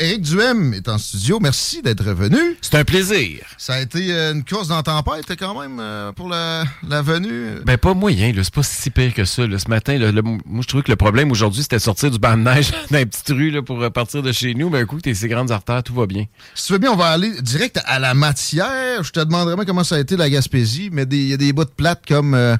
Éric Duhem est en studio. Merci d'être venu. C'est un plaisir. Ça a été euh, une course dans la tempête quand même euh, pour la, la venue. Ben pas moyen, là. c'est pas si pire que ça. Là. Ce matin, là, le- moi je trouvais que le problème aujourd'hui c'était sortir du banc de neige dans les petites rues là, pour partir de chez nous. Mais écoute, t'es ces grandes artères, tout va bien. Si tu veux bien, on va aller direct à la matière. Je te demanderai même comment ça a été la Gaspésie, mais il y a des bouts de plates comme euh,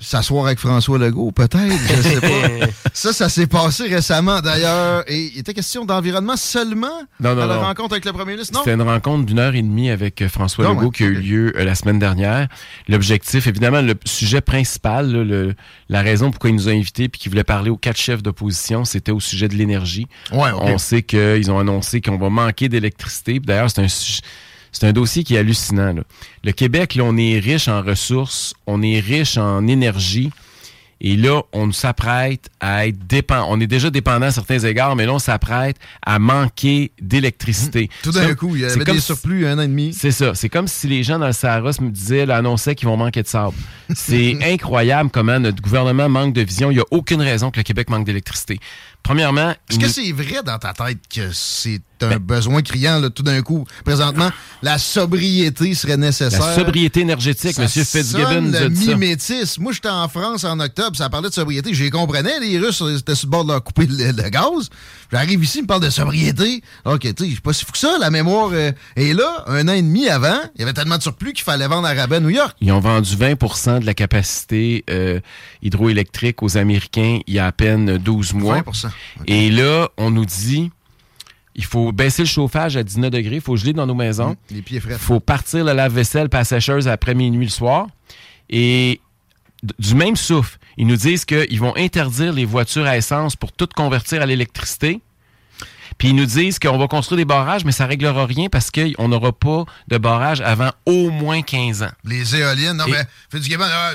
s'asseoir avec François Legault, peut-être. Je sais pas. ça, ça s'est passé récemment d'ailleurs. Et il était question d'environnement seulement Non, non, à la non. rencontre avec le premier ministre. Non? C'était une rencontre d'une heure et demie avec euh, François Legault ouais, qui a eu lieu euh, la semaine dernière. L'objectif, évidemment, le sujet principal, là, le- la raison pourquoi il nous a invités puis qu'il voulait parler aux quatre chefs d'opposition, c'était au sujet de l'énergie. Ouais, ok. On sait qu'ils ont annoncé qu'on va manquer d'électricité. D'ailleurs, c'est un sujet- C'est un dossier qui est hallucinant. là. Le Québec, là, on est riche en ressources, on est riche en énergie. Et là, on s'apprête à être dépendant. On est déjà dépendant à certains égards, mais là, on s'apprête à manquer d'électricité. Tout C'est d'un coup, il y c'est avait comme des si- surplus un an et demi. c'est ça. C'est comme si les gens dans le Sahara se me disaient, là, annonçaient qu'ils vont manquer de sable. C'est incroyable comment notre gouvernement manque de vision. Il n'y a aucune raison que le Québec manque d'électricité. Premièrement, Est-ce que c'est vrai dans ta tête que c'est un Ben- besoin criant là, tout d'un coup? Présentement, la sobriété serait nécessaire. la sobriété énergétique, Ça M. Fitzgibbon le mimétisme. Moi, j'étais en France en octobre, ça parlait de sobriété. J'y comprenais, les Russes étaient sur le bord de leur couper le, le gaz. J'arrive ici, ils me parlent de sobriété. OK, tu sais, je suis pas si fou que ça, la mémoire. euh, Et là, un an et demi avant, il y avait tellement de surplus qu'il fallait vendre à rabais New York. Ils ont vendu 20% de la capacité euh, hydroélectrique aux Américains il y a à peine 12 mois. 20 Et là, on nous dit il faut baisser le chauffage à 19 degrés, il faut geler dans nos maisons. Les pieds frais. Il faut partir le lave-vaisselle pas la sécheuse après minuit le soir. Et du même souffle, ils nous disent qu'ils vont interdire les voitures à essence pour tout convertir à l'électricité. Puis ils nous disent qu'on va construire des barrages, mais ça réglera rien parce qu'on n'aura pas de barrage avant au moins 15 ans. Les éoliennes, non, Et- mais fais du gamin, ah,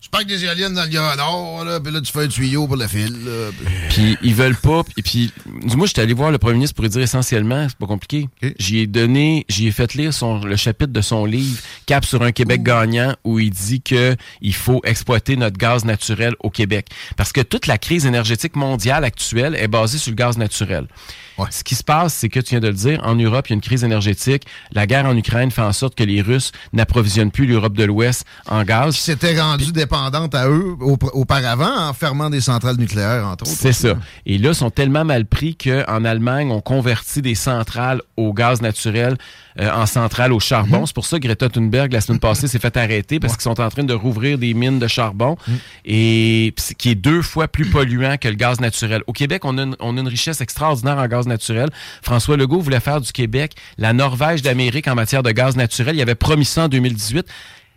tu- parques des éoliennes dans le Grand Nord, là, puis là, tu fais un tuyau pour le fil. là, puis- ils veulent pas. Et puis, moi, j'étais allé voir le premier ministre pour lui dire essentiellement, c'est pas compliqué. Ok. J'y ai donné, j'y ai fait lire son, le chapitre de son livre Cap sur un Québec gagnant où il dit que il faut exploiter notre gaz naturel au Québec. Parce que toute la crise énergétique mondiale actuelle est basée sur le gaz naturel. Ouais. Ce qui se passe, c'est que tu viens de le dire, en Europe, il y a une crise énergétique. La guerre en Ukraine fait en sorte que les Russes n'approvisionnent plus l'Europe de l'Ouest en gaz. Dépendantes à eux aup- auparavant en fermant des centrales nucléaires, entre autres. C'est ça. Et là, ils sont tellement mal pris qu'en Allemagne, on convertit des centrales au gaz naturel euh, en centrales au charbon. C'est pour ça que Greta Thunberg, la semaine passée, s'est fait arrêter parce qu'ils sont en train de rouvrir des mines de charbon et pis c'est- qui est deux fois plus polluant que le gaz naturel. Au Québec, on a une, on a une richesse extraordinaire en gaz naturel. François Legault voulait faire du Québec la Norvège d'Amérique en matière de gaz naturel. Il avait promis ça en 2018.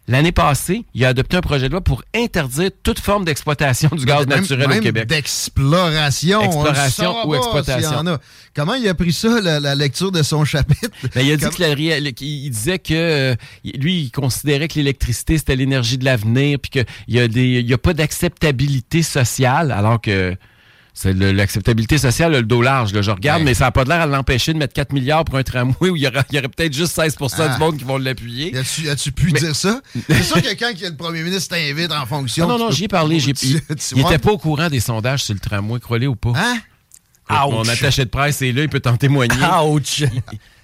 L'année passée, il a adopté un projet de loi pour interdire toute forme d'exploitation du gaz Même- naturel même au Québec. D'exploration. Exploration On ou exploitation. s'il y en a. Comment il a pris ça, la, la lecture de son chapitre? Ben, il a dit Comme- que la réal- qu'il- il disait que euh, lui, il considérait que l'électricité c'était l'énergie de l'avenir, puis qu'il y a des, il y a pas d'acceptabilité sociale, alors que c'est l'acceptabilité sociale a le dos large. Là, je regarde, Ouais. mais ça n'a pas l'air à l'empêcher de mettre 4 milliards pour un tramway où il y aurait peut-être juste 16 Ah. du monde qui vont l'appuyer. As-tu, pu dire ça? C'est sûr que quand le premier ministre t'invite en fonction. Non, non, non, j'y ai parlé. tu- il tu il vois? était pas au courant des sondages sur le tramway, croyez ou pas. Hein? Mon attaché de presse est là, il peut t'en témoigner. Ouch!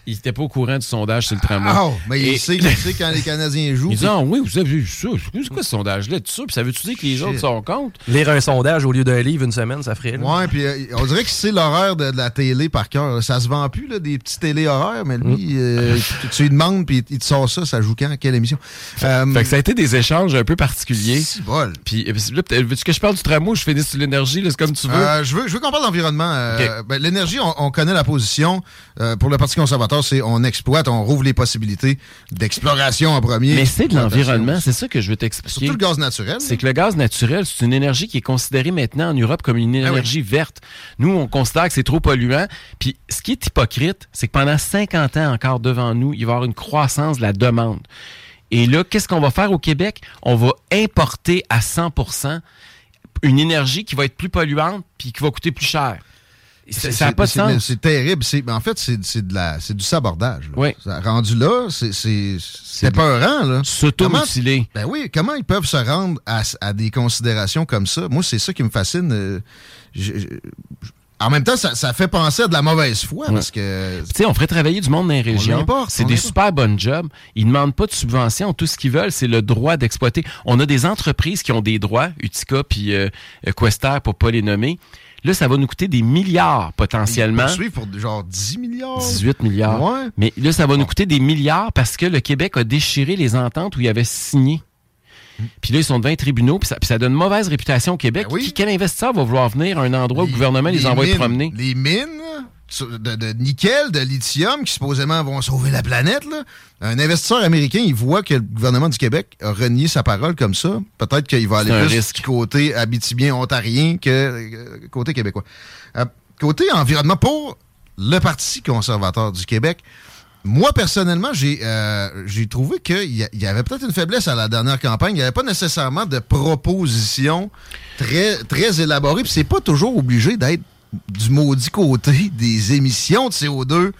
Il était pas au courant du sondage sur le tramway. Ah, mais Et- il sait, il sait quand les Canadiens jouent. Il dit, ah oui, vous avez vu ça. C'est quoi ce sondage-là? Tout ça? Puis ça veut-tu dire que les autres sont contre? Lire un sondage au lieu d'un livre une semaine, ça ferait. là. Ouais, puis euh, on dirait que c'est l'horaire de, de la télé par cœur. Ça se vend plus, là, des petits télé-horaires, mais lui, Mm. euh, tu, tu lui demandes, puis il te sort ça, ça joue quand, quelle émission? Euh, Fait que ça a été des échanges un peu particuliers. c'est bol. Puis euh, veux-tu que je parle du tramway ou je finisse sur l'énergie? là? C'est comme tu veux? Euh, je veux, je veux qu'on parle d'environnement. Euh, ben, L'énergie, on, on connaît la position. Euh, pour le Parti conservateur, c'est on exploite, on rouvre les possibilités d'exploration en premier. Mais c'est de l'environnement, c'est ça que je veux t'expliquer. Surtout le gaz naturel. C'est que le gaz naturel, c'est une énergie qui est considérée maintenant en Europe comme une énergie verte. Nous, on considère que c'est trop polluant. Puis, ce qui est hypocrite, c'est que pendant 50 ans encore devant nous, il va y avoir une croissance de la demande. Et là, qu'est-ce qu'on va faire au Québec? On va importer à 100% une énergie qui va être plus polluante puis qui va coûter plus cher. Ça n'a pas de c'est- sens. C'est terrible. C'est- En fait, c'est c'est de la- c'est du sabordage. là. Oui. Ça, rendu là, c'est- c'est c'est peurant. Là. Comment- S'automutiler. Ben oui, comment ils peuvent se rendre à, à des considérations comme ça? Moi, c'est ça qui me fascine. euh, je- je- en même temps, ça, ça fait penser à de la mauvaise foi parce que. Tu sais, on ferait travailler du monde dans les régions. C'est des super bonnes jobs. Ils ne demandent pas de subventions. Tout ce qu'ils veulent, c'est le droit d'exploiter. On a des entreprises qui ont des droits, Utica puis euh, Quester, pour pas les nommer. Là, ça va nous coûter des milliards potentiellement. Poursuivre pour genre 10 milliards. 18 milliards. Ouais. Mais là, ça va nous coûter des milliards parce que le Québec a déchiré les ententes où il avait signé. Puis là, ils sont devant les tribunaux, puis ça, puis ça donne une mauvaise réputation au Québec. Ben oui. Qui- quel investisseur va vouloir venir à un endroit où le gouvernement les, envoie mines- promener? Les mines? De, de nickel, de lithium, qui supposément vont sauver la planète. Là. Un investisseur américain, il voit que le gouvernement du Québec a renié sa parole comme ça. Peut-être qu'il va aller plus risque. côté habitibien ontarien que euh, côté québécois. Euh, côté environnement, pour le Parti conservateur du Québec, moi, personnellement, j'ai euh, trouvé qu'il y, y avait peut-être une faiblesse à la dernière campagne. Il n'y avait pas nécessairement de propositions très, très élaborées. Puis c'est pas toujours obligé d'être du maudit côté des émissions de CO2,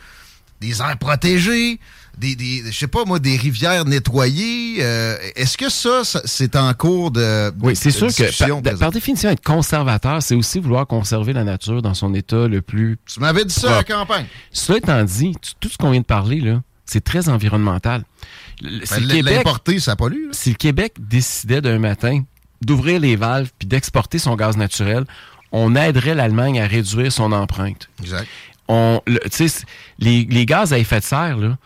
des aires protégées, des, des je sais pas moi, des rivières nettoyées. Euh, Est-ce que ça, ça, c'est en cours de Oui, c'est de sûr que par, définition, être conservateur, c'est aussi vouloir conserver la nature dans son état le plus. Tu m'avais dit ça à la campagne. Cela étant dit, tout ce qu'on vient de parler, là, c'est très environnemental. Si, Ben, le Québec, L'importer, ça pollue. là. si le Québec décidait d'un matin d'ouvrir les valves puis d'exporter son gaz naturel, on aiderait l'Allemagne à réduire son empreinte. Exact. On, le- tu sais, c- les, les gaz à effet de serre, là,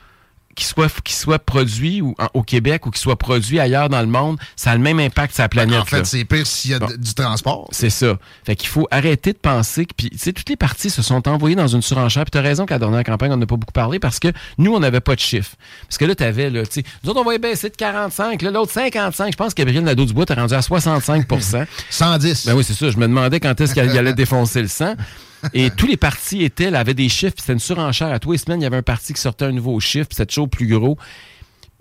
produits ou, en- au Québec ou qu'ils soient produits ailleurs dans le monde, ça a le même impact sur la planète. en fait, c'est pire s'il y a Bon. du transport. C'est ça. Fait qu'il faut arrêter de penser que. Puis, tu sais, toutes les parties se sont envoyées dans une surenchère. Puis, tu as raison qu'à la dernière campagne, on n'a pas beaucoup parlé parce que nous, on n'avait pas de chiffres. Parce que là, tu avais, là, tu sais, nous autres, on va baisser de 45, là, l'autre 55. Je pense que Gabriel Nadeau-Dubois t'a rendu à 65% 110. Ben oui, c'est ça. Je me demandais quand est-ce qu'il allait défoncer le sang. Et tous les partis étaient, là, avaient des chiffres, puis c'était une surenchère. À tous les semaines, il y avait un parti qui sortait un nouveau chiffre, puis c'était toujours plus gros.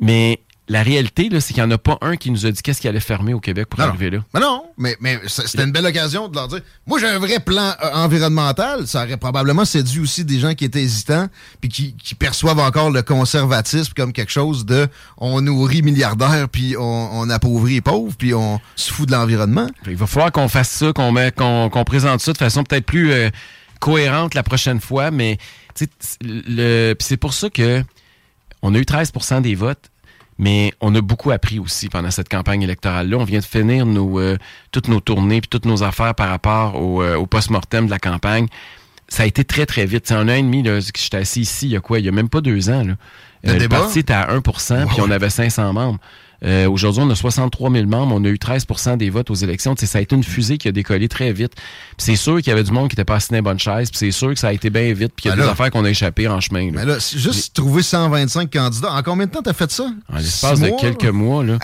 Mais la réalité, c'est qu'il n'y en a pas un qui nous a dit qu'est-ce qui allait fermer au Québec pour Non, arriver là. Mais non, mais, c'était une belle occasion de leur dire Moi, j'ai un vrai plan euh, environnemental. Ça aurait probablement séduit aussi des gens qui étaient hésitants puis qui, qui perçoivent encore le conservatisme comme quelque chose de on nourrit milliardaires puis on, on appauvrit les pauvres puis on se fout de l'environnement. Il va falloir qu'on fasse ça, qu'on qu'on, présente ça de façon peut-être plus euh, cohérente la prochaine fois, mais tu sais, le, puis c'est pour ça que on a eu 13% des votes, mais on a beaucoup appris aussi pendant cette campagne électorale-là. On vient de finir nos, euh, toutes nos tournées puis toutes nos affaires par rapport au, euh, au post-mortem de la campagne. Ça a été très, très vite. C'est en un an et demi, là, j'étais assis ici, il y a quoi? Il y a même pas deux ans. Là. Le Euh, le parti était à 1% puis on avait 500 membres. Euh, Aujourd'hui, on a 63 000 membres. On a eu 13% des votes aux élections. Ça a été une fusée qui a décollé très vite. C'est sûr qu'il y avait du monde qui n'était pas assis chaises. Puis c'est sûr que ça a été bien vite. Puis qu'il y a Ben des là- affaires qu'on a échappées en chemin. là. Mais là, juste trouver 125 candidats. En combien de temps t'as fait ça? En l'espace de mois, quelques mois, là.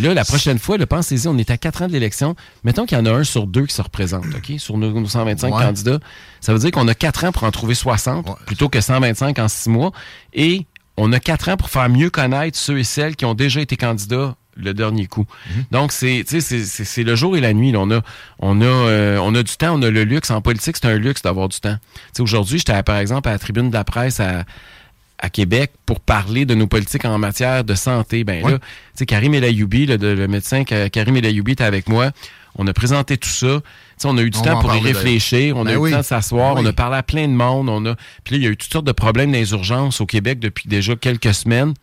Là, la prochaine fois, là, pensez-y, on est à 4 ans de l'élection. Mettons qu'il y en a un sur deux qui se représente, OK? Sur nos, nos 125 Ouais. candidats. Ça veut dire qu'on a 4 ans pour en trouver 60, Ouais. plutôt que 125 en 6 mois. Et on a 4 ans pour faire mieux connaître ceux et celles qui ont déjà été candidats le dernier coup. Mhm. Donc, c'est, tu sais, c'est- c'est c'est le jour et la nuit. là. On, a, on, a, euh, on a du temps, on a le luxe. En politique, c'est un luxe d'avoir du temps. Tu sais, Aujourd'hui, j'étais, par exemple, à la tribune de la presse à, à Québec pour parler de nos politiques en matière de santé. Ben Ouais. là, tu sais, Karim Elayoubi, le, le médecin Ka- Karim Elayoubi était avec moi. On a présenté tout ça. on a eu du On temps pour y réfléchir. On Ben a eu oui. le temps de s'asseoir. Oui. On a parlé à plein de monde. On a... Puis là, il y a eu toutes sortes de problèmes dans les urgences au Québec depuis déjà quelques semaines.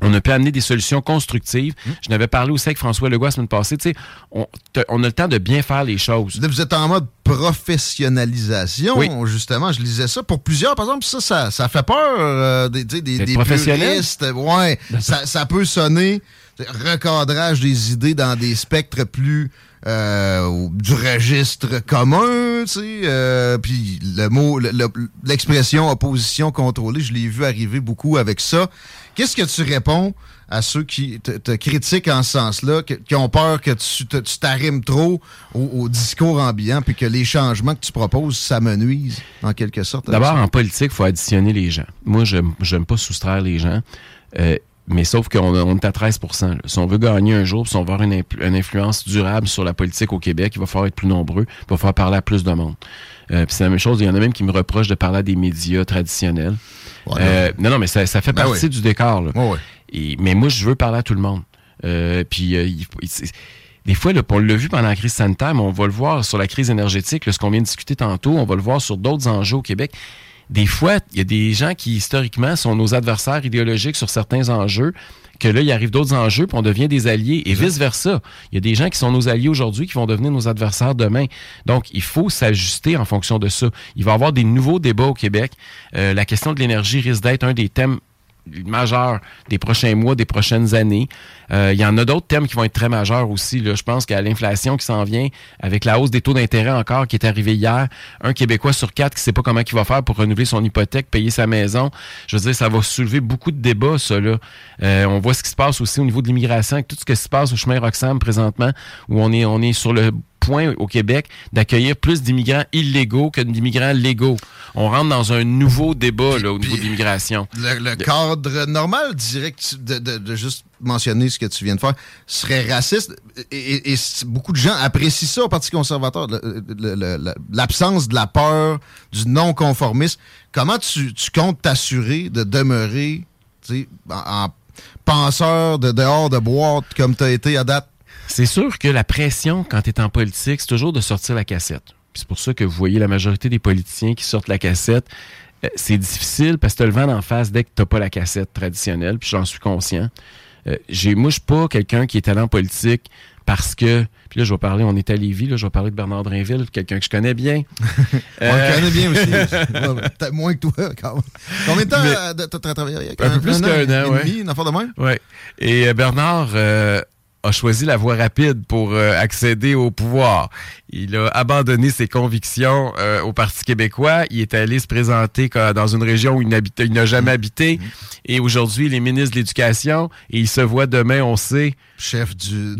On a pu amener des solutions constructives. Hum. Je n'avais parlé aussi avec François Legault la semaine passée. Tu sais, on, a le temps de bien faire les choses. Vous êtes en mode professionnalisation, Oui. justement. Je lisais ça. Pour plusieurs, par exemple, ça, ça, ça fait peur euh, des, des, D'être des professionnel? puristes. Ouais, ça, ça peut sonner recadrage des idées dans des spectres plus euh, du registre commun, tu sais. euh, Puis le mot, le- le- l'expression opposition contrôlée, je l'ai vu arriver beaucoup avec ça. Qu'est-ce que tu réponds à ceux qui te, te critiquent en ce sens-là, qui ont peur que tu t'arrimes trop au, au discours ambiant, puis que les changements que tu proposes, ça me nuise, en quelque sorte? D'abord, en politique, il faut additionner les gens. Moi, je n'aime pas soustraire les gens. Euh, mais sauf qu'on on est à 13 là. Si on veut gagner un jour, si on veut avoir une, influence durable sur la politique au Québec, il va falloir être plus nombreux, il va falloir parler à plus de monde. Euh, c'est la même chose, il y en a même qui me reprochent de parler à des médias traditionnels. Ouais, Euh, non, non, mais ça, ça fait Ben partie oui. du décor. Là. Ouais, ouais. Et- mais moi, je veux parler à tout le monde. Euh, puis, euh, il il- des fois, là, on l'a vu pendant la crise sanitaire, mais on va le voir sur la crise énergétique, là, ce qu'on vient de discuter tantôt, on va le voir sur d'autres enjeux au Québec. Des fois, il y a des gens qui, historiquement, sont nos adversaires idéologiques sur certains enjeux, que là, il arrive d'autres enjeux, puis on devient des alliés, et vice-versa. Il y a des gens qui sont nos alliés aujourd'hui, qui vont devenir nos adversaires demain. Donc, il faut s'ajuster en fonction de ça. Il va y avoir des nouveaux débats au Québec. Euh, la question de l'énergie risque d'être un des thèmes majeurs des prochains mois, des prochaines années. Euh, Il y en a d'autres thèmes qui vont être très majeurs aussi. Là. Je pense qu'à l'inflation qui s'en vient, avec la hausse des taux d'intérêt encore qui est arrivée hier, un Québécois sur quatre qui ne sait pas comment il va faire pour renouveler son hypothèque, payer sa maison. Je veux dire, ça va soulever beaucoup de débats, ça. Là. Euh, on voit ce qui se passe aussi au niveau de l'immigration, avec tout ce qui se passe au chemin Roxham présentement, où on est, on est sur le point au Québec d'accueillir plus d'immigrants illégaux que d'immigrants légaux. On rentre dans un nouveau débat là, au niveau de l'immigration. Le, le cadre normal, direct, de, de- de juste mentionner ce que tu viens de faire, serait raciste. Et, et- et c- beaucoup de gens apprécient ça au Parti conservateur, l'absence de la peur, du non-conformisme. Comment tu, tu comptes t'assurer de demeurer en, en penseur de dehors de boîte comme tu as été à date? C'est sûr que la pression, quand tu es en politique, c'est toujours de sortir la cassette. Puis C'est pour ça que vous voyez la majorité des politiciens qui sortent la cassette. Euh, c'est difficile parce que tu as le vent en face dès que tu pas la cassette traditionnelle, puis j'en suis conscient. Euh, j'ai, moi, je suis pas quelqu'un qui est allé en politique parce que. Puis là, je vais parler, on est à Lévis, là, je vais parler de Bernard Drinville, quelqu'un que je connais bien. On Euh, le connaît bien aussi. Peut-être moins que toi, quand même. Combien de temps Mais- euh, t'as travaillé avec? Un peu plus qu'un an, et ouais. demi, une affaire de même? Ouais. Et euh, Bernard euh, a choisi la voie rapide pour euh, accéder au pouvoir. Il a abandonné ses convictions euh, au Parti québécois. Il est allé se présenter dans une région où il n'a jamais habité. Et aujourd'hui, il est ministre de l'Éducation et il se voit demain, on sait. Chef du.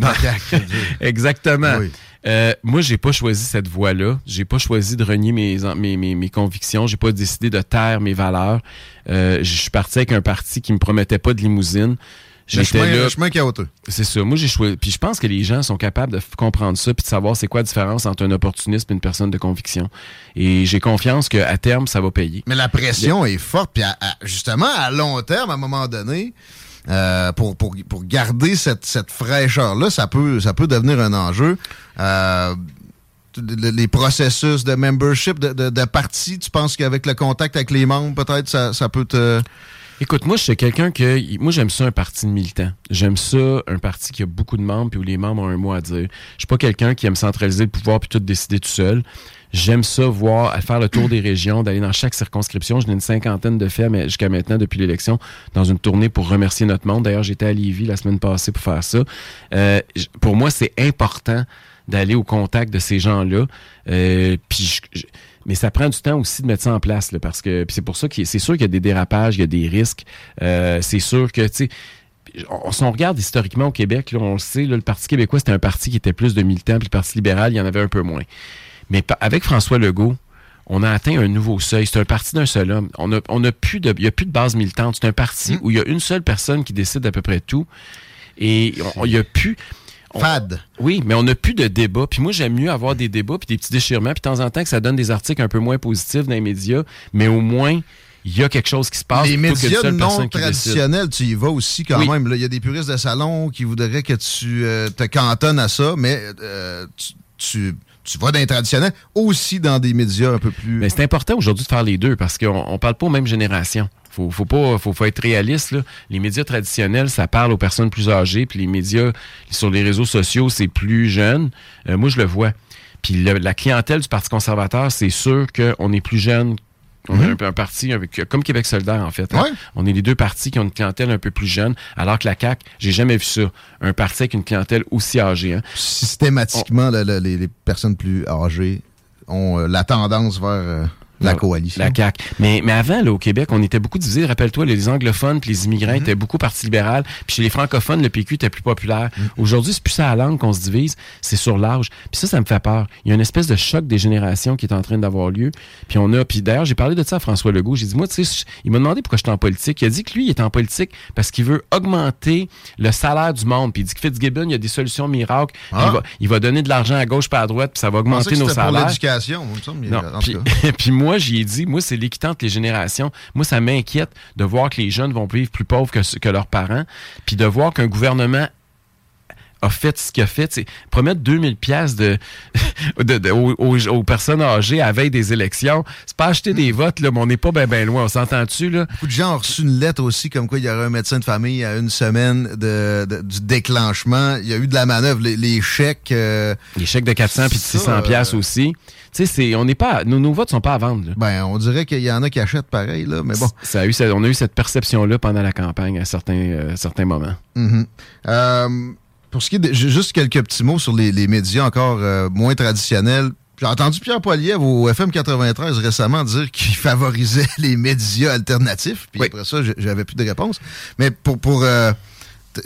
Exactement. Oui. Euh, moi, j'ai pas choisi cette voie-là. J'ai pas choisi de renier mes, mes, mes, mes convictions. J'ai pas décidé de taire mes valeurs. Euh, je suis parti avec un parti qui me promettait pas de limousine. Le J'étais chemin, là. le chemin chaotique. C'est ça. Moi, j'ai choisi. Puis je pense que les gens sont capables de comprendre ça puis de savoir c'est quoi la différence entre un opportuniste et une personne de conviction. Et j'ai confiance qu'à terme, ça va payer. Mais la pression est forte. Puis justement, à long terme, à un moment donné, euh, pour, pour, pour garder cette, cette fraîcheur-là, ça peut, ça peut devenir un enjeu. Euh, le- les processus de membership de, de, de parti, tu penses qu'avec le contact avec les membres, peut-être, ça, ça peut te... Écoute, moi, je suis quelqu'un que. Moi, j'aime ça, un parti de militants. J'aime ça, un parti qui a beaucoup de membres puis où les membres ont un mot à dire. Je suis pas quelqu'un qui aime centraliser le pouvoir puis tout décider tout seul. J'aime ça, voir, faire le tour des régions, d'aller dans chaque circonscription. J'en ai une cinquantaine de faits jusqu'à maintenant, depuis l'élection, dans une tournée pour remercier notre monde. D'ailleurs, j'étais à Lévis la semaine passée pour faire ça. Euh, pour moi, c'est important d'aller au contact de ces gens-là. Euh, puis je- je- mais ça prend du temps aussi de mettre ça en place, là, parce que c'est pour ça que c'est sûr qu'il y a des dérapages, il y a des risques. Euh, c'est sûr que, tu sais, on, si on regarde historiquement au Québec, là, on le sait, là, le Parti québécois, c'était un parti qui était plus de militants, puis le Parti libéral, il y en avait un peu moins. Mais avec François Legault, on a atteint un nouveau seuil. C'est un parti d'un seul homme. On a, on a plus de, il n'y a plus de base militante. C'est un parti où il y a une seule personne qui décide d'à peu près tout. Et on- il n'y a plus. On- Fade. oui, mais on n'a plus de débat. Puis moi, j'aime mieux avoir des débats puis des petits déchirements. Puis de temps en temps, que ça donne des articles un peu moins positifs dans les médias. Mais au moins, il y a quelque chose qui se passe. Les que médias seule non traditionnels, tu y vas aussi quand Oui. même. Il y a des puristes de salon qui voudraient que tu euh, te cantonnes à ça, mais euh, tu, tu, tu vas dans les traditionnels, aussi dans des médias un peu plus... Mais c'est important aujourd'hui de faire les deux parce qu'on on parle pas aux mêmes générations. Faut, faut pas, faut, faut être réaliste. Là. Les médias traditionnels, ça parle aux personnes plus âgées, puis les médias sur les réseaux sociaux, c'est plus jeune. Euh, moi, je le vois. Puis la clientèle du Parti conservateur, c'est sûr qu'on est plus jeune. On a un, un parti avec, comme Québec solidaire, en fait. hein. Ouais. On est les deux partis qui ont une clientèle un peu plus jeune, alors que la CAQ, j'ai jamais vu ça. Un parti avec une clientèle aussi âgée. hein. Systématiquement, les personnes plus âgées ont euh, la tendance vers euh, la Non, coalition. La CAQ. Mais, mais avant, là, au Québec, on était beaucoup divisés. Rappelle-toi, les anglophones puis les immigrants Mhm. étaient beaucoup Parti libéral. Puis chez les francophones, le PQ était plus populaire. Mhm. Aujourd'hui, c'est plus ça à la langue qu'on se divise, c'est sur l'âge. Puis ça, ça me fait peur. Il y a une espèce de choc des générations qui est en train d'avoir lieu. Puis on a... Puis d'ailleurs, j'ai parlé de ça à François Legault. J'ai dit, moi, tu sais, il m'a demandé pourquoi j'étais en politique. Il a dit que lui, il est en politique parce qu'il veut augmenter le salaire du monde. Puis il dit que Fitzgibbon, il y a des solutions miracles. Puis Ah. Il, va, il va donner de l'argent à gauche pas à droite, puis ça va augmenter nos c'était pour salaires. l'éducation, il me semble. Non, puis, puis moi, j'y ai dit, moi, c'est l'équité entre les générations. Moi, ça m'inquiète de voir que les jeunes vont vivre plus pauvres que, leurs parents, puis de voir qu'un gouvernement a fait ce qu'il a fait, promettre 2000 pièces de, de- de- aux, personnes âgées à la veille des élections. C'est pas acheter des votes, là, mais on n'est pas bien ben loin. On s'entend-tu, là? Beaucoup de gens ont reçu une lettre aussi comme quoi il y aurait un médecin de famille à une semaine de, de- du déclenchement. Il y a eu de la manœuvre. Les, les chèques... euh, Les chèques de 400 puis de Ça, 600 pièces euh, aussi. Tu sais, c'est, on n'est pas, nos, nos votes sont pas à vendre, là. ben, on dirait qu'il y en a qui achètent pareil, là, mais bon. Ça a eu, on a eu cette perception-là pendant la campagne à certains, euh, certains moments. Mhm. Euh, pour ce qui est de, ju- juste quelques petits mots sur les, les médias encore euh, moins traditionnels. J'ai entendu Pierre Poilievre au FM 93 récemment dire qu'il favorisait les médias alternatifs. Puis Oui. après ça, j'avais plus de réponse. Mais pour, pour euh,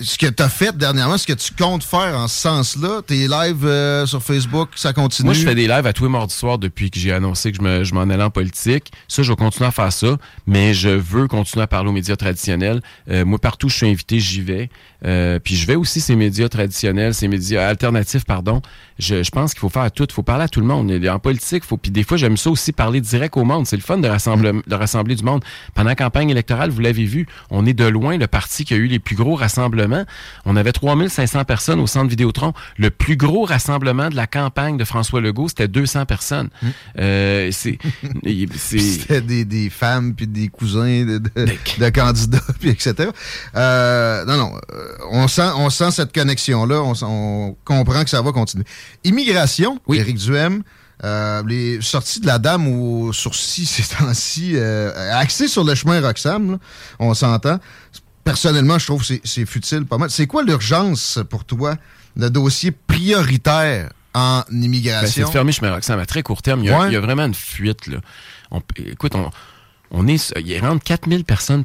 ce que tu as fait dernièrement, ce que tu comptes faire en ce sens-là, tes lives euh, sur Facebook, ça continue? Moi, je fais des lives à tous les mardis soirs depuis que j'ai annoncé que je me- je m'en allais en politique. Ça, je vais continuer à faire ça, mais je veux continuer à parler aux médias traditionnels. Euh, moi, partout où je suis invité, j'y vais. Euh, puis je vais aussi ces médias traditionnels, ces médias alternatifs, pardon. Je, je pense qu'il faut faire tout. Il faut parler à tout le monde. En politique, faut, puis des fois, j'aime ça aussi parler direct au monde. C'est le fun de rassembler, de rassembler du monde. Pendant la campagne électorale, vous l'avez vu, on est de loin le parti qui a eu les plus gros rassemblements. On avait 3500 personnes au centre Vidéotron. Le plus gros rassemblement de la campagne de François Legault, c'était 200 personnes. Euh, c'est, C'était des, des femmes puis des cousins de, de, de candidats, puis etc. Euh, non, non. euh, On sent, on sent cette connexion-là. On, comprend que ça va continuer. Immigration, Oui. Éric Duhem. Euh, les sorties de la dame au sourcil ces temps-ci, euh, axé sur le chemin Roxham, là, on s'entend. Personnellement, je trouve que c'est- c'est futile pas mal. C'est quoi l'urgence pour toi, le dossier prioritaire en Ben, c'est immigration? de fermer chemin Roxham à très court terme. Il y a, Ouais. il y a vraiment une fuite. Là. On- écoute, on, on est, il rentre 4000 personnes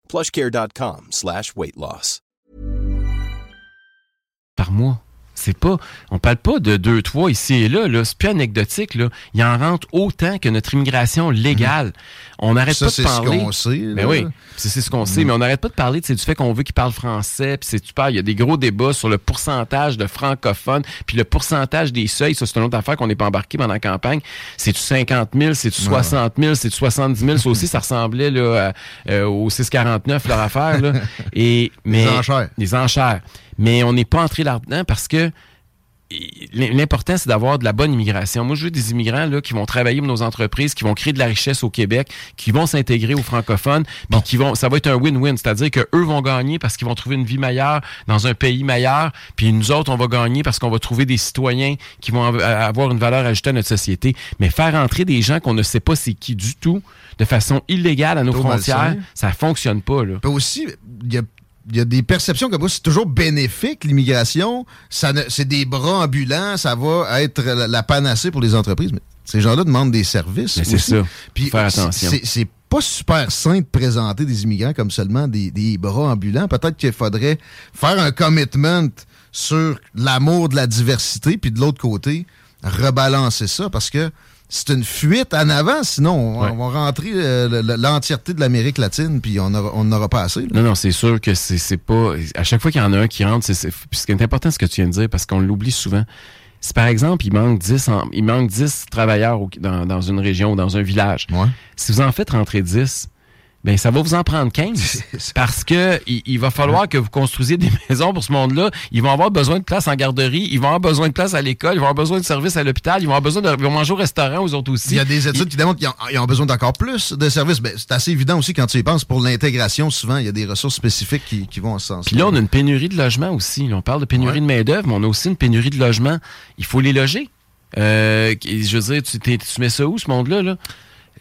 plushcare.com slash weight loss. par mois. C'est pas, on parle pas de deux, trois ici et là, là. C'est plus anecdotique, là. Il en rentre autant que notre immigration légale. On n'arrête pas de c'est ce parler. qu'on sait, Mais oui, c'est ce qu'on sait, mais on n'arrête pas de parler du fait qu'on veut qu'ils parlent français, puis c'est super. Il y a des gros débats sur le pourcentage de francophones, puis le pourcentage des seuils. Ça, c'est une autre affaire qu'on n'est pas embarqué pendant la campagne. C'est-tu 50 000, c'est-tu 60 000, c'est-tu 70 000? Ça aussi, ça ressemblait là, euh, au 649, leur affaire. Là. Et, mais, enchères. Les enchères. Mais on n'est pas entré là-dedans parce que l'important, c'est d'avoir de la bonne immigration. Moi, je veux des immigrants là, qui vont travailler pour nos entreprises, qui vont créer de la richesse au Québec, qui vont s'intégrer aux francophones, puis qui vont, ça va être un win-win, c'est-à-dire que eux vont gagner parce qu'ils vont trouver une vie meilleure dans un pays meilleur, puis nous autres, on va gagner parce qu'on va trouver des citoyens qui vont avoir une valeur ajoutée à notre société. Mais faire entrer des gens qu'on ne sait pas c'est qui du tout, de façon illégale à nos frontières, ça fonctionne pas. Là. aussi, il y a y a des perceptions comme ça. C'est toujours bénéfique, l'immigration. C'est des bras ambulants. Ça va être la, panacée pour les entreprises. Mais ces gens-là demandent des services. C'est ça. Puis, faire attention. C'est pas super sain de présenter des immigrants comme seulement des, des bras ambulants. Peut-être qu'il faudrait faire un commitment sur l'amour de la diversité, puis de l'autre côté, rebalancer ça parce que c'est une fuite en avant, sinon on, va rentrer euh, l'entièreté de l'Amérique latine, puis on n'aura pas assez. Non, non, c'est sûr que c'est pas... À chaque fois qu'il y en a un qui rentre, c'est ce qui est important, ce que tu viens de dire, parce qu'on l'oublie souvent. Si par exemple, il manque 10, il manque 10 travailleurs dans, une région ou dans un village, si vous en faites rentrer 10, ben ça va vous en prendre 15 parce que il, va falloir que vous construisiez des maisons pour ce monde-là. Ils vont avoir besoin de place en garderie, ils vont avoir besoin de place à l'école, ils vont avoir besoin de services à l'hôpital, ils vont avoir besoin de ils vont manger au restaurant aux autres aussi. Il y a des études qui démontrent qu'ils ont, besoin d'encore plus de services. Ben, c'est assez évident aussi quand tu y penses pour l'intégration. Souvent, il y a des ressources spécifiques qui, vont en ce sens. Puis là, on a une pénurie de logements aussi. on parle de pénurie de main d'œuvre, mais on a aussi une pénurie de logements. Il faut les loger. Euh, je veux dire, tu, tu mets ça où ce monde-là là?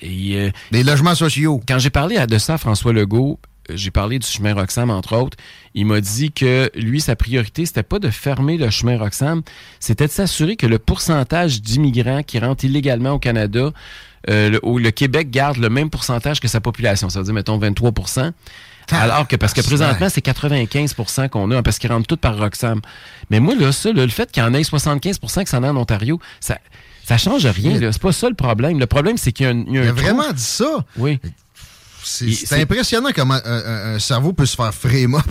Et, euh, les logements sociaux. Quand j'ai parlé de ça à François Legault, euh, j'ai parlé du chemin Roxham, entre autres. Il m'a dit que lui, sa priorité, c'était pas de fermer le chemin Roxham, c'était de s'assurer que le pourcentage d'immigrants qui rentrent illégalement au Canada, euh, le, Québec garde le même pourcentage que sa population, ça veut dire, mettons, 23% alors que, parce que présentement, c'est 95% qu'on a, parce qu'ils rentrent tous par Roxham. Mais moi, là, ça, le fait qu'il y en ait 75 qui s'en a en Ontario, ça, ça change rien. C'est pas ça le problème. Le problème, c'est qu'il y a un. Il, a, vraiment dit ça. Oui. C'est impressionnant comment un, cerveau peut se faire fréma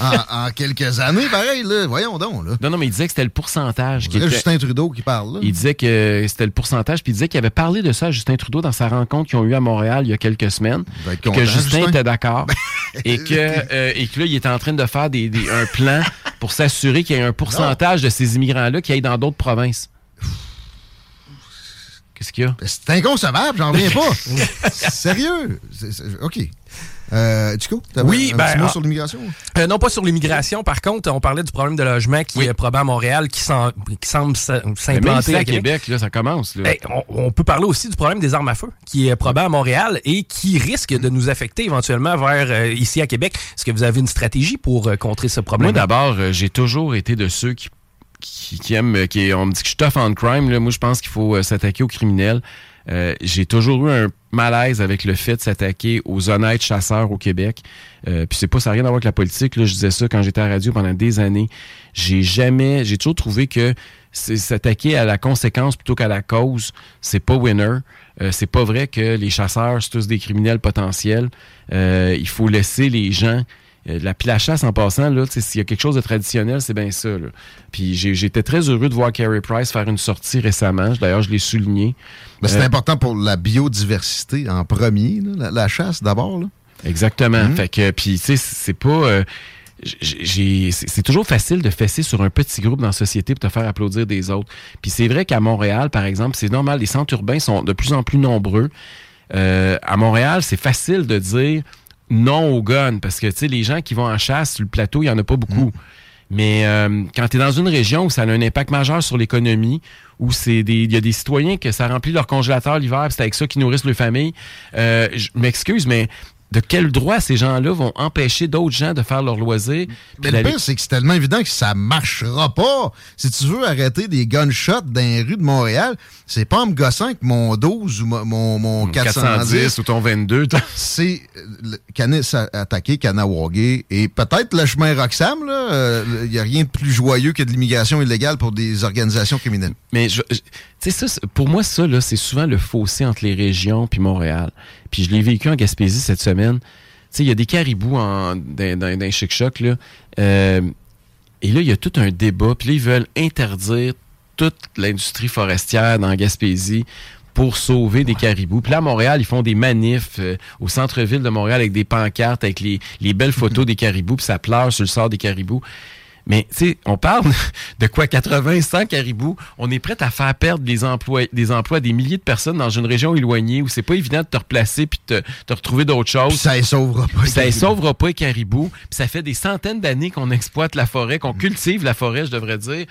en, quelques années, pareil, là. Voyons donc, là. Non, non, mais il disait que c'était le pourcentage. Qui était... Justin Trudeau qui parle, là. Il disait que c'était le pourcentage, puis il disait qu'il avait parlé de ça à Justin Trudeau dans sa rencontre qu'ils ont eue à Montréal il y a quelques semaines. que Justin, était d'accord. et, que, euh, et que là, il était en train de faire des, un plan pour s'assurer qu'il y ait un pourcentage de ces immigrants-là qui aillent dans d'autres provinces. Qu'est-ce qu'il y a? Ben, c'est inconcevable, j'en reviens pas. Sérieux? OK. Euh, Chico, oui, un ben, petit mot sur l'immigration? Euh, non, pas sur l'immigration. Par contre, on parlait du problème de logement qui est probable à Montréal, qui, semble s'implanter à Québec. là, ça commence. Ben, on, peut parler aussi du problème des armes à feu, qui est probable à Montréal et qui risque de nous affecter éventuellement vers euh, ici à Québec. Est-ce que vous avez une stratégie pour euh, contrer ce problème? Moi, d'abord, j'ai toujours été de ceux qui qui, aime, qui on me dit que je suis tough on crime. Là. Moi, je pense qu'il faut euh, s'attaquer aux criminels. Euh, j'ai toujours eu un malaise avec le fait de s'attaquer aux honnêtes chasseurs au Québec. Euh, puis c'est pas ça n'a rien à voir avec la politique. Là, je disais ça quand j'étais à la radio pendant des années. J'ai jamais, j'ai toujours trouvé que s'attaquer à la conséquence plutôt qu'à la cause, c'est pas winner. Euh, c'est pas vrai que les chasseurs c'est tous des criminels potentiels. il faut laisser les gens euh, la, la chasse, en passant, là, s'il y a quelque chose de traditionnel, c'est bien ça. Puis j'étais très heureux de voir Carey Price faire une sortie récemment. D'ailleurs, je l'ai souligné. Mais c'est euh, important pour la biodiversité en premier, la, chasse d'abord. Exactement. Hum. Fait que, puis, tu sais, c'est pas. Euh, c'est toujours facile de fesser sur un petit groupe dans la société pour te faire applaudir des autres. Puis c'est vrai qu'à Montréal, par exemple, c'est normal, les centres urbains sont de plus en plus nombreux. à Montréal, c'est facile de dire non au gun, parce que tu sais, les gens qui vont en chasse sur le plateau, il n'y en a pas beaucoup. Mm. Mais euh, quand tu es dans une région où ça a un impact majeur sur l'économie, où c'est des il y a des citoyens que ça remplit leur congélateur l'hiver, c'est avec ça qu'ils nourrissent leur famille. Euh, je m'excuse, mais de quel droit ces gens-là vont empêcher d'autres gens de faire leur loisir? Mais le pire, c'est que c'est tellement évident que ça marchera pas. Si tu veux arrêter des gunshots dans les rues de Montréal, c'est pas en me gossant que mon 12 ou mon, mon, 410, ou ton 22. c'est Canis attaqué, Kanawagé et peut-être le chemin Roxham. Il euh, n'y a rien de plus joyeux que de l'immigration illégale pour des organisations criminelles. Mais je, ça, pour moi, ça, c'est souvent le fossé entre les régions puis Montréal. Puis je l'ai vécu en Gaspésie cette semaine. Il y a des caribous en, dans, dans, chic-choc, là. Euh, et là, il y a tout un débat. Puis là, ils veulent interdire toute l'industrie forestière dans Gaspésie pour sauver des caribous. Puis là, à Montréal, ils font des manifs euh, au centre-ville de Montréal avec des pancartes, avec les, les belles photos des caribous, puis ça pleure sur le sort des caribous. Mais, tu sais, on parle de quoi? 80, 100 caribous. On est prêt à faire perdre des emplois, des emplois à des milliers de personnes dans une région éloignée où c'est pas évident de te replacer puis de te, te retrouver d'autres choses. Puis ça ne sauvera pas. Ça ne sauvera pas les caribous. Puis ça fait des centaines d'années qu'on exploite la forêt, qu'on cultive la forêt, je devrais dire.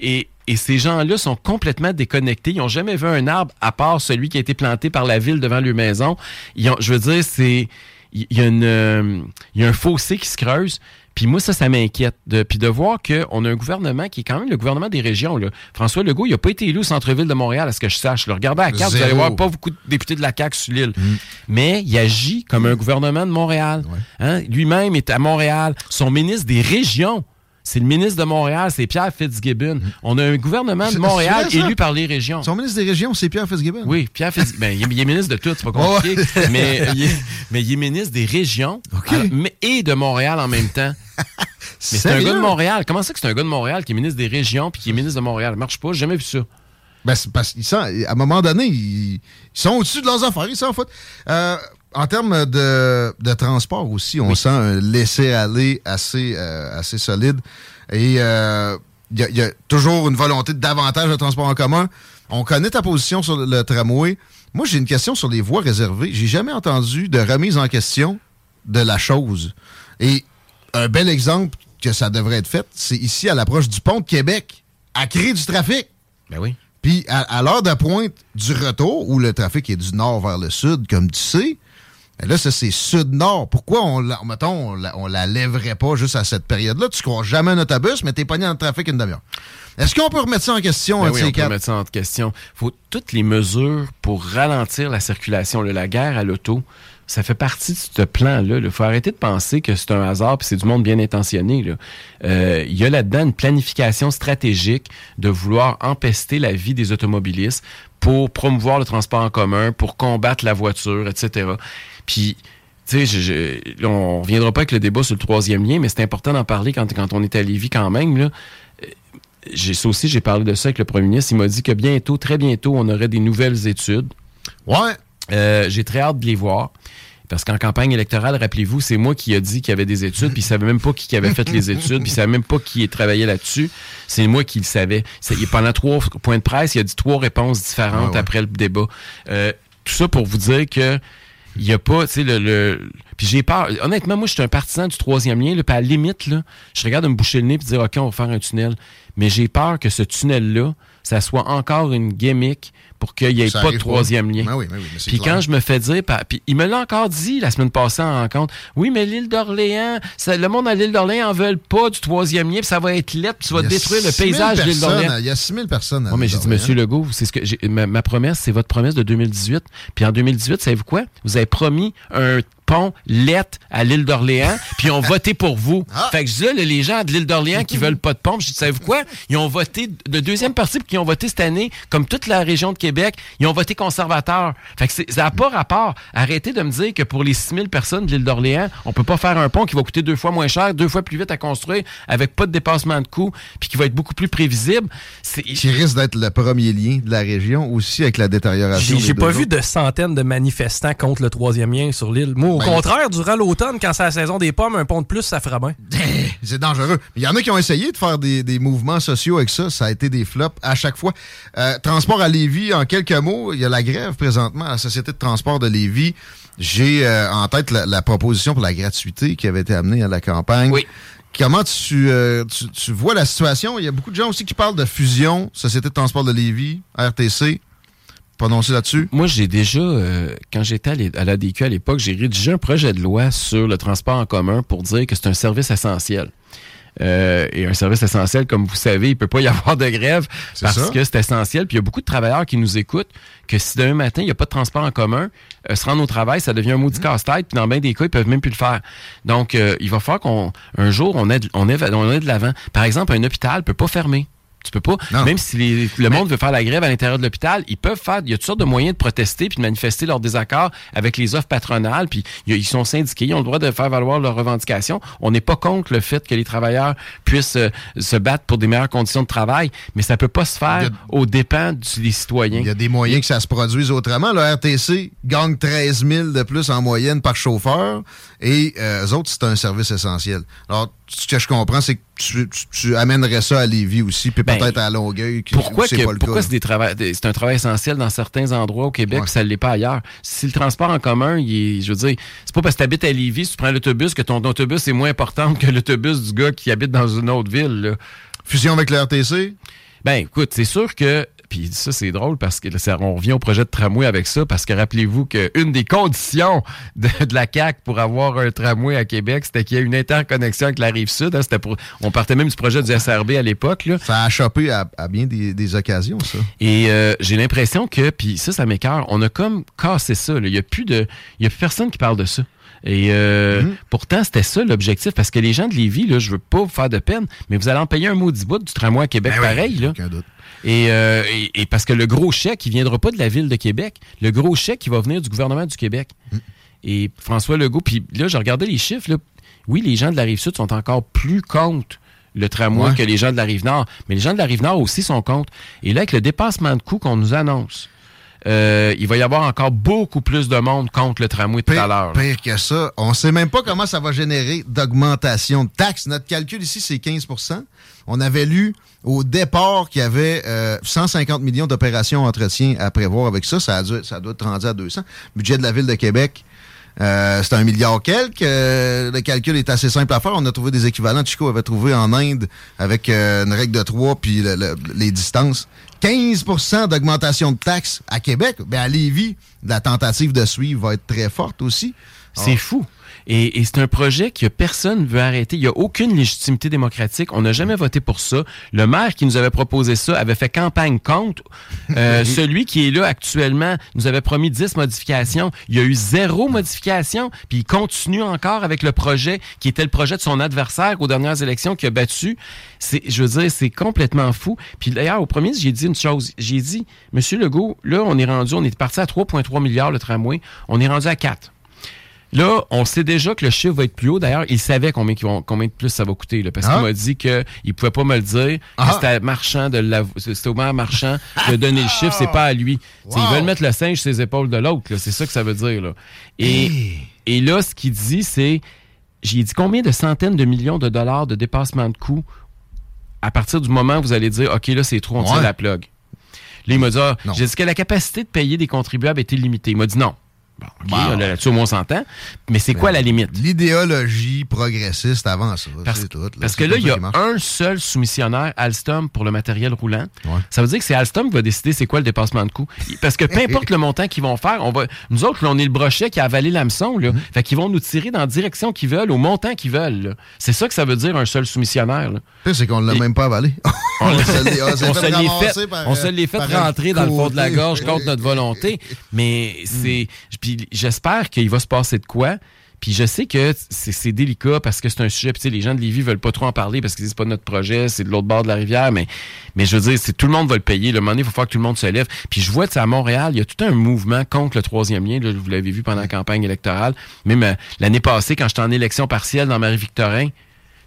Et, et ces gens-là sont complètement déconnectés. Ils n'ont jamais vu un arbre à part celui qui a été planté par la ville devant leur maison. Ils ont- je veux dire, c'est il y, a une, euh, il y a un fossé qui se creuse. Puis moi, ça, ça m'inquiète. De, puis de voir qu'on a un gouvernement qui est quand même le gouvernement des régions. Là. François Legault, il n'a pas été élu au centre-ville de Montréal, à ce que je sache. Là. Regardez la carte, vous allez voir pas beaucoup de députés de la CAQ sur l'île. Mais il agit comme un gouvernement de Montréal. Hein? Lui-même est à Montréal. Son ministre des régions, c'est le ministre de Montréal, c'est Pierre Fitzgibbon. On a un gouvernement de Montréal vrai, élu par les régions. Son ministre des Régions, c'est Pierre Fitzgibbon. Oui, Pierre Fitzgibbon. Ben, il, est, ministre de tout, c'est pas compliqué. Mais, il est, mais il est ministre des régions alors, mais- et de Montréal en même temps. Mais c'est un gars de Montréal. Comment ça que c'est un gars de Montréal qui est ministre des régions puis qui est ministre de Montréal? Ça marche pas, j'ai jamais vu ça. Ben, c'est parce qu'ils sont, à un moment donné, ils, ils sont au-dessus de leurs affaires, ils s'en foutent. Euh, en termes de, de transport aussi, on sent un laisser-aller assez, euh, assez solide. Et euh, il y, a- il y a toujours une volonté de davantage de transport en commun. On connaît ta position sur le, tramway. Moi, j'ai une question sur les voies réservées. J'ai jamais entendu de remise en question de la chose. Et un bel exemple que ça devrait être fait, c'est ici à l'approche du pont de Québec, à créer du trafic. Ben oui. Puis à, à l'heure de pointe du retour, où le trafic est du nord vers le sud, comme tu sais, là, ça, c'est sud-nord. Pourquoi on la, mettons, on la, on la lèverait pas juste à cette période-là? Tu crois jamais un autobus, mais t'es pogné dans le trafic une demi-heure. Est-ce qu'on peut remettre ça en question, Ben de oui, on peut quatre? mettre ça en question. faut toutes les mesures pour ralentir la circulation. là. la guerre à l'auto, ça fait partie de ce plan-là. Il faut arrêter de penser que c'est un hasard puis c'est du monde bien intentionné. là. Euh, Il y a là-dedans une planification stratégique de vouloir empester la vie des automobilistes pour promouvoir le transport en commun, pour combattre la voiture, etc. Puis, tu sais, on reviendra pas avec le débat sur le troisième lien, mais c'est important d'en parler quand, quand on est à Lévis quand même. Là j'ai ça aussi, j'ai parlé de ça avec le premier ministre. Il m'a dit que bientôt, très bientôt, on aurait des nouvelles études. Ouais. Euh, j'ai très hâte de les voir. Parce qu'en campagne électorale, rappelez-vous, c'est moi qui a dit qu'il y avait des études, puis il savait même pas qui avait fait les études, puis il savait même pas qui travaillait là-dessus. C'est moi qui le savais. C'est- pendant trois points de presse, il a dit trois réponses différentes Ah ouais. après le débat. Euh, tout ça pour vous dire que il y a pas, tu sais, le, le- Puis j'ai peur. Honnêtement, moi, je suis un partisan du troisième lien. Là, puis à la limite, là, je regarde de me boucher le nez et dire, OK, on va faire un tunnel. Mais j'ai peur que ce tunnel-là, ça soit encore une gimmick pour qu'il n'y ait Ça pas de pas. troisième lien. Ben oui, ben oui, mais c'est Puis clair. quand je me fais dire, puis il me l'a encore dit la semaine passée en rencontre, oui, mais l'île d'Orléans, le monde à l'île d'Orléans en veulent pas du troisième lien, puis ça va être laid, puis tu vas détruire le 6 000 paysage de l'île d'Orléans. Il y a 6 000 personnes. à Oui, mais j'ai dit, Monsieur. Legault, c'est ce que ma, ma promesse, c'est votre promesse de 2018. Puis en 2018, savez-vous quoi? Vous avez promis un pont lettre à l'île d'Orléans, puis ils ont voté pour vous. Ah. Fait que je dis là, les gens de l'île d'Orléans qui veulent pas de pont, je dis, savez-vous quoi? Ils ont voté, le deuxième parti qui ont voté cette année, comme toute la région de Québec, ils ont voté conservateur. Fait que ça n'a pas rapport. Arrêtez de me dire que pour les 6000 personnes de l'île d'Orléans, on peut pas faire un pont qui va coûter deux fois moins cher, deux fois plus vite à construire, avec pas de dépassement de coûts, puis qui va être beaucoup plus prévisible. Qui risque d'être le premier lien de la région aussi avec la détérioration. J'ai pas vu de centaines de manifestants contre le troisième lien sur l'île. Moi, Ben, contraire, durant l'automne, quand c'est la saison des pommes, un pont de plus, ça fera bien. C'est dangereux. Il y en a qui ont essayé de faire des, des mouvements sociaux avec ça. Ça a été des flops à chaque fois. Euh, transport à Lévis, en quelques mots, il y a la grève présentement à la Société de transport de Lévis. J'ai euh, en tête la, la proposition pour la gratuité qui avait été amenée à la campagne. Oui. Comment tu, euh, tu, tu vois la situation? Il y a beaucoup de gens aussi qui parlent de fusion, Société de transport de Lévis, RTC. Prononcé là-dessus? Moi, j'ai déjà, euh, quand j'étais à l'ADQ à l'époque, j'ai rédigé un projet de loi sur le transport en commun pour dire que c'est un service essentiel. Euh, et un service essentiel, comme vous savez, il peut pas y avoir de grève parce ça. que c'est essentiel. Puis il y a beaucoup de travailleurs qui nous écoutent que si demain matin, il n'y a pas de transport en commun, euh, se rendre au travail, ça devient un maudit casse-tête. Puis dans bien des cas, ils peuvent même plus le faire. Donc, euh, il va falloir qu'on, un jour, on aide, on aide, on aide de l'avant. Par exemple, un hôpital peut pas fermer. Tu peux pas. Non. Même si les- le monde veut faire la grève à l'intérieur de l'hôpital, ils peuvent faire. Il y a toutes sortes de moyens de protester puis de manifester leur désaccord avec les offres patronales. Puis il y a- ils sont syndiqués, ils ont le droit de faire valoir leurs revendications. On n'est pas contre le fait que les travailleurs puissent euh, se battre pour des meilleures conditions de travail, mais ça peut pas se faire a- aux dépens du- des citoyens. Il y a des moyens que ça se produise autrement. Le RTC gagne 13 000 de plus en moyenne par chauffeur et euh, eux autres, c'est un service essentiel. Alors, ce que je comprends, c'est que tu, tu- tu amènerais ça à Lévis aussi, puis Ben, peut-être à Longueuil. qui- Pourquoi, c'est que- pas le pourquoi cas. c'est des travail- des- c'est un travail essentiel dans certains endroits au Québec, ça ne l'est pas ailleurs? Si le transport en commun, il est- je veux dire, c'est pas parce que tu habites à Lévis, si tu prends l'autobus, que ton autobus est moins important que l'autobus du gars qui habite dans une autre ville. là. Fusion avec le RTC? Ben, écoute, c'est sûr que. Puis ça, c'est drôle parce que ça- on revient au projet de tramway avec ça, parce que rappelez-vous qu'une des conditions de, de la CAQ pour avoir un tramway à Québec, c'était qu'il y ait une interconnexion avec la rive sud. hein. C'était pour, on partait même du projet du SRB à l'époque. là. Ça a chopé à, à bien des, des occasions, ça. Et euh, j'ai l'impression que, puis ça, ça m'écœure, on a comme cassé ça. Il n'y a plus de. Il y a plus personne qui parle de ça. Et euh, Mhm. pourtant, c'était ça l'objectif, parce que les gens de Lévis, là, je veux pas vous faire de peine, mais vous allez en payer un maudit bout du tramway à Québec Ben oui, pareil. Là. aucun doute. Et, euh, et, et parce que le gros chèque, il viendra pas de la ville de Québec. Le gros chèque, il va venir du gouvernement du Québec. Mm. Et François Legault, puis là, j'ai regardé les chiffres. Là. Oui, les gens de la Rive-Sud sont encore plus contre le tramway Ouais. que les gens de la Rive-Nord. Mais les gens de la Rive-Nord aussi sont contre. Et là, avec le dépassement de coûts qu'on nous annonce, euh, il va y avoir encore beaucoup plus de monde contre le tramway tout à l'heure. pire que ça, on sait même pas comment ça va générer d'augmentation de taxes. Notre calcul ici, c'est 15% On avait lu au départ qu'il y avait euh, 150 millions d'opérations entretien à prévoir avec ça. Ça, a dû- ça doit être rendu à 200. Budget de la Ville de Québec, euh, c'est un milliard quelques. Euh, le calcul est assez simple à faire. On a trouvé des équivalents. Chico avait trouvé en Inde avec euh, une règle de 3 puis le- le- les distances. 15% d'augmentation de taxes à Québec. Ben à Lévis, la tentative de suivre va être très forte aussi. C'est fou. Et, et c'est un projet que personne ne veut arrêter. Il n'y a aucune légitimité démocratique. On n'a jamais voté pour ça. Le maire qui nous avait proposé ça avait fait campagne contre. Euh, celui qui est là actuellement nous avait promis 10 modifications. Il y a eu zéro modification. Puis il continue encore avec le projet qui était le projet de son adversaire aux dernières élections qui a battu. C'est, je veux dire, c'est complètement fou. Puis d'ailleurs, au premier, j'ai dit une chose. J'ai dit, Monsieur Legault, là, on est rendu, on est parti à 3,3 milliards le tramway. On est rendu à 4. Là, on sait déjà que le chiffre va être plus haut. D'ailleurs, il savait combien, de plus ça va coûter. Là, parce Ah. qu'il m'a dit qu'il ne pouvait pas me le dire. que Ah. C'était marchand de c'était au maire marchand de donner le chiffre. C'est pas à lui. T'sais, Ils Wow. veulent mettre le singe sur les épaules de l'autre. là. C'est ça que ça veut dire. Là. Et, et là, ce qu'il dit, c'est j'ai dit combien de centaines de millions de dollars de dépassement de coûts à partir du moment où vous allez dire OK, là, c'est trop, on tire la plug? Là, il m'a dit, ah, j'ai dit que la capacité de payer des contribuables était limitée? Il m'a dit non. Bon, OK, Wow. là, là-dessus, au moins, on s'entend. Mais c'est quoi la limite? L'idéologie progressiste avant ça. Parce, c'est tout, parce C'est que là, il y a un seul soumissionnaire, Alstom, pour le matériel roulant. Ouais. Ça veut dire que c'est Alstom qui va décider c'est quoi le dépassement de coût. Parce que peu importe le montant qu'ils vont faire, on va, nous autres, là, on est le brochet qui a avalé l'hameçon. Là. Mm-hmm. Fait qu'ils vont nous tirer dans la direction qu'ils veulent, au montant qu'ils veulent. C'est ça que ça veut dire un seul soumissionnaire. c'est qu'on l'a Et- même pas avalé. On, se l'est- on fait se fait, par, on se fait un rentrer dans le fond de la gorge contre notre volonté. Mais c'est. Puis j'espère qu'il va se passer de quoi. Puis je sais que c'est délicat parce que c'est un sujet. Puis tu sais, les gens de Lévis veulent pas trop en parler parce qu'ils disent c'est pas notre projet, c'est de l'autre bord de la rivière. Mais, mais je veux dire, c'est tout le monde va le payer. Le moment donné, il faut faire que tout le monde se lève. Puis je vois, à Montréal, il y a tout un mouvement contre le troisième lien. Là, vous l'avez vu pendant la campagne électorale. Même euh, l'année passée, quand j'étais en élection partielle dans Marie-Victorin,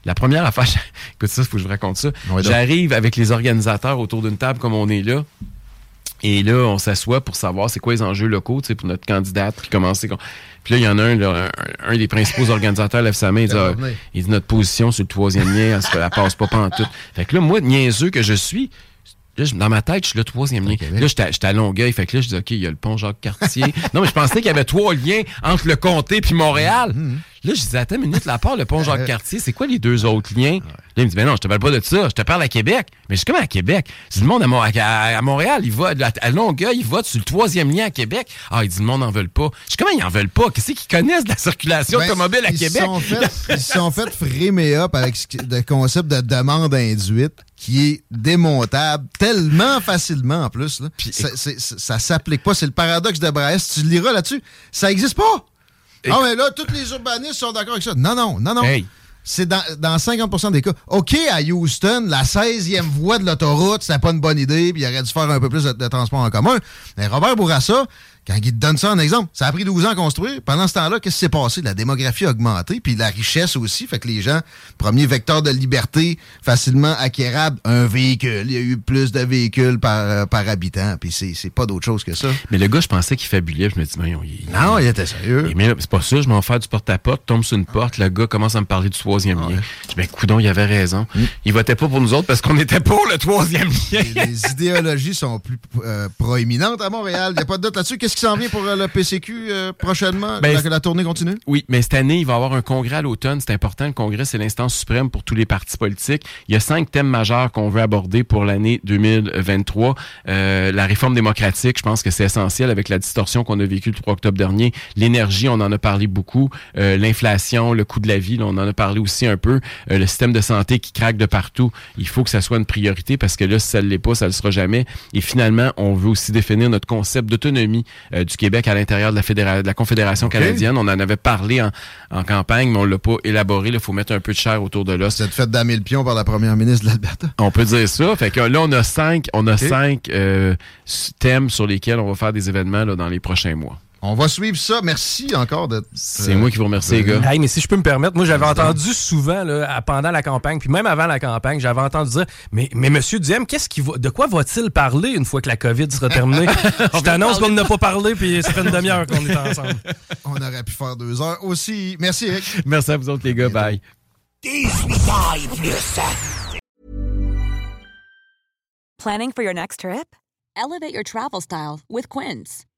la première affaire, écoute ça, il faut que je vous raconte ça. J'arrive avec les organisateurs autour d'une table comme on est là. Et là, on s'assoit pour savoir c'est quoi les enjeux locaux, tu sais, pour notre candidate, puis qu'on- Puis là, il y en a un, là, un, un des principaux organisateurs lève sa main, il dit, ah, venir. il dit notre position sur le troisième lien, elle, elle passe pas tout. Fait que là, moi, niaiseux que je suis, là, je- dans ma tête, je suis le troisième lien. Là, j'étais à- Longueuil, fait que là, je dis, OK, il y a le pont Jacques-Cartier. non, mais je pensais qu'il y avait trois liens entre le comté puis Montréal. Là, je disais, attends une minute, la part, le pont Jacques-Cartier, c'est quoi les deux autres liens? Là, il me dit, ben non, je te parle pas de ça, je te parle à Québec. Mais je suis comme à Québec. Je dis, le monde à, Mon- à- à Montréal, il va, à Longueuil, il va sur le troisième lien à Québec. Ah, il dit, le monde n'en veut pas. Je dis, comment ils en veulent pas? Qu'est-ce qu'ils connaissent de la circulation Ben, automobile à ils Québec? Sont fait, ils se sont fait framer up avec le concept de demande induite qui est démontable tellement facilement en plus. Là. Ça, c'est- ça s'applique pas. C'est le paradoxe de Brest. Tu le liras là-dessus. Ça existe pas. Ah, mais là, tous les urbanistes sont d'accord avec ça. Non, non, non, non. Hey. c'est dans, dans 50% des cas. OK, à Houston, la 16e voie de l'autoroute, c'était pas une bonne idée, puis il aurait dû faire un peu plus de, de transport en commun. Mais Robert Bourassa, quand il te donne ça en exemple, ça a pris 12 ans à construire. Pendant ce temps-là, qu'est-ce qui s'est passé? La démographie a augmenté, puis la richesse aussi. Fait que les gens, premier vecteur de liberté, facilement acquérable, un véhicule. Il y a eu plus de véhicules par, euh, par habitant, puis c'est pas d'autre chose que ça. Mais le gars, je pensais qu'il fabulait. Je me dis, mais il, Non, il était sérieux. Mais c'est pas ça, je m'en fais du porte-à-porte, tombe sur une porte, le gars commence à me parler du troisième lien. Je dis, ben, coudon, il avait raison. Il votait pas pour nous autres parce qu'on était pour le troisième lien. Les, les idéologies sont plus euh, proéminentes à Montréal. Il n'y a pas de doute là-dessus. Qu'est-ce qui s'en vient pour euh, le PCQ euh, prochainement? Ben, la, que la tournée continue? Oui, mais cette année, il va y avoir un congrès à l'automne. C'est important. Le congrès, c'est l'instance suprême pour tous les partis politiques. Il y a cinq thèmes majeurs qu'on veut aborder pour l'année 2023. Euh, la réforme démocratique, je pense que c'est essentiel avec la distorsion qu'on a vécue le 3 octobre dernier. L'énergie, on en a parlé beaucoup. Euh, L'inflation, le coût de la vie, là, on en a parlé aussi un peu. Euh, le système de santé qui craque de partout. Il faut que ça soit une priorité parce que là, si ça ne l'est pas, ça ne le sera jamais. Et finalement, on veut aussi définir notre concept d'autonomie euh, du Québec à l'intérieur de la, fédéra- de la Confédération canadienne. On en avait parlé en, en campagne, mais on l'a pas élaboré. Il faut mettre un peu de chair autour de l'os. Vous êtes fait damer le pion par la première ministre de l'Alberta. On peut dire ça. Fait que là, on a cinq, on a cinq euh, thèmes sur lesquels on va faire des événements là, dans les prochains mois. On va suivre ça. Merci encore de. C'est moi qui vous remercie, les gars. Hey, mais si je peux me permettre, moi j'avais entendu souvent là, pendant la campagne, puis même avant la campagne, j'avais entendu dire Mais, mais Monsieur Diem, qu'est-ce qui va, de quoi va-t-il parler une fois que la COVID sera terminée? je t'annonce qu'on n'a pas parlé, puis ça fait une demi-heure qu'on est ensemble. On aurait pu faire deux heures aussi. Merci, Eric. Merci à vous autres, les gars. Bye. Planning for your next trip? Elevate your travel style with Quince.